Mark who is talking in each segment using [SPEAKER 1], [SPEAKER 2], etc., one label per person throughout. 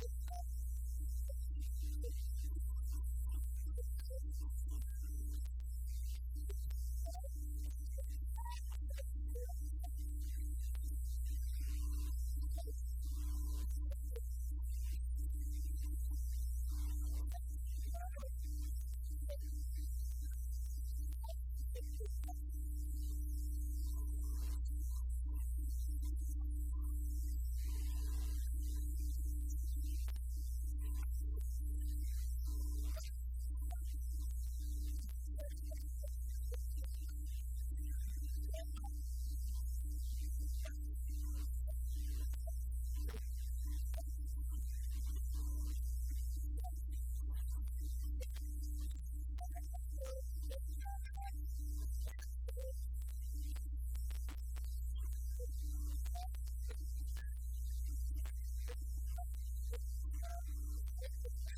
[SPEAKER 1] 私たちは一緒にいることを考えていることを考えている。Thank you.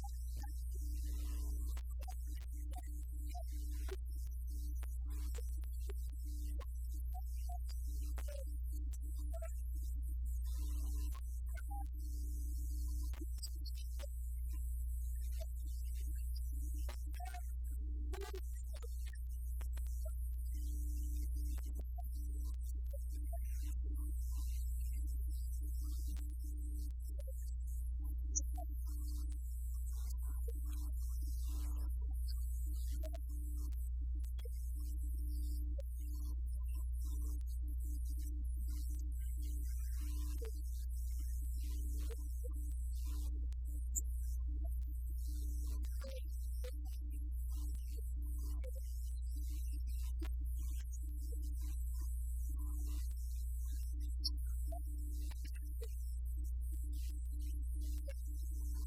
[SPEAKER 1] なお、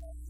[SPEAKER 1] Thank you.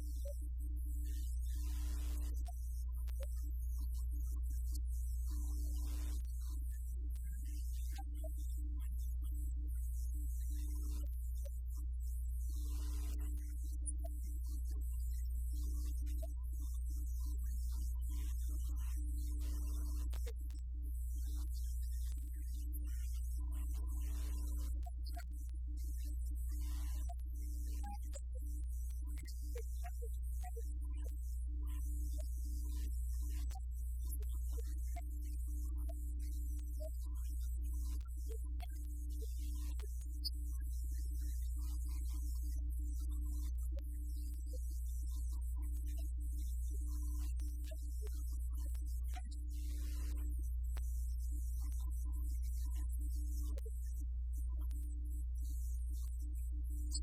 [SPEAKER 1] Thank you. Thank you.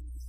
[SPEAKER 1] Jesus.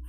[SPEAKER 1] you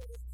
[SPEAKER 1] Thank you.